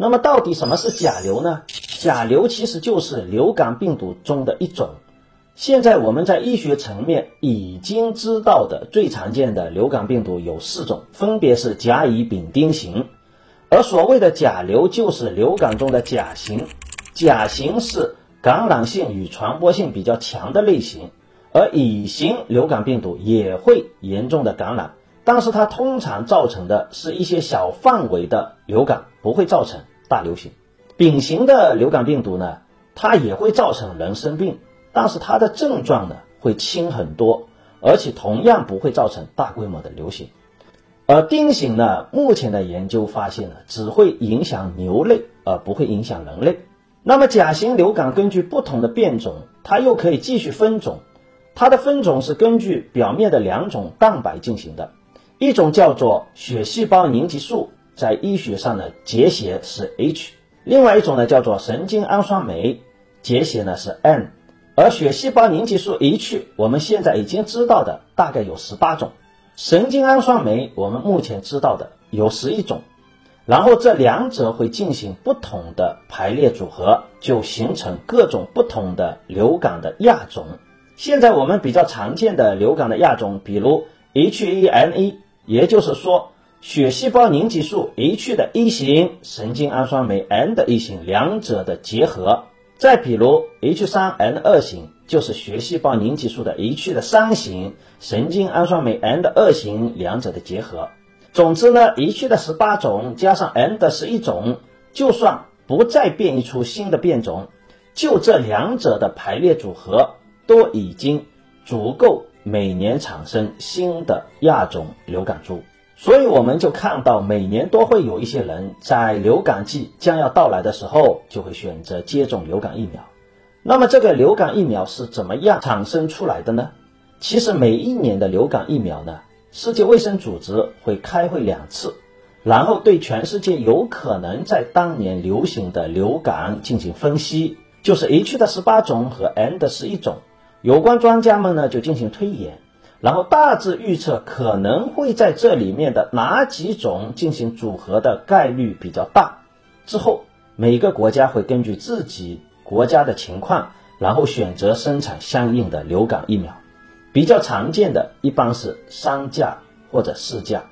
那么到底什么是甲流呢？甲流其实就是流感病毒中的一种。现在我们在医学层面已经知道的最常见的流感病毒有四种，分别是甲、乙、丙、丁型。而所谓的甲流就是流感中的甲型，甲型是感染性与传播性比较强的类型。而乙型流感病毒也会严重的感染，但是它通常造成的是一些小范围的流感，不会造成大流行。丙型的流感病毒呢，它也会造成人生病。但是它的症状呢会轻很多，而且同样不会造成大规模的流行。而丁型呢，目前的研究发现呢，只会影响牛类，而不会影响人类。那么甲型流感根据不同的变种，它又可以继续分种。它的分种是根据表面的两种蛋白进行的，一种叫做血细胞凝集素，在医学上的结写是 H；另外一种呢叫做神经氨酸酶，结写呢是 N。而血细胞凝集素 H，我们现在已经知道的大概有十八种，神经氨酸酶我们目前知道的有十一种，然后这两者会进行不同的排列组合，就形成各种不同的流感的亚种。现在我们比较常见的流感的亚种，比如 H1N1，也就是说血细胞凝集素 H 的一型，神经氨酸酶 N 的一型，两者的结合。再比如 H3N2 型，就是血细胞凝集素的 H 的三型，神经氨酸酶 N 的二型，两者的结合。总之呢，H 的十八种加上 N 的十一种，就算不再变异出新的变种，就这两者的排列组合，都已经足够每年产生新的亚种流感株。所以我们就看到，每年都会有一些人在流感季将要到来的时候，就会选择接种流感疫苗。那么，这个流感疫苗是怎么样产生出来的呢？其实，每一年的流感疫苗呢，世界卫生组织会开会两次，然后对全世界有可能在当年流行的流感进行分析，就是 H 的十八种和 N 的十一种。有关专家们呢，就进行推演。然后大致预测可能会在这里面的哪几种进行组合的概率比较大。之后每个国家会根据自己国家的情况，然后选择生产相应的流感疫苗。比较常见的一般是三价或者四价。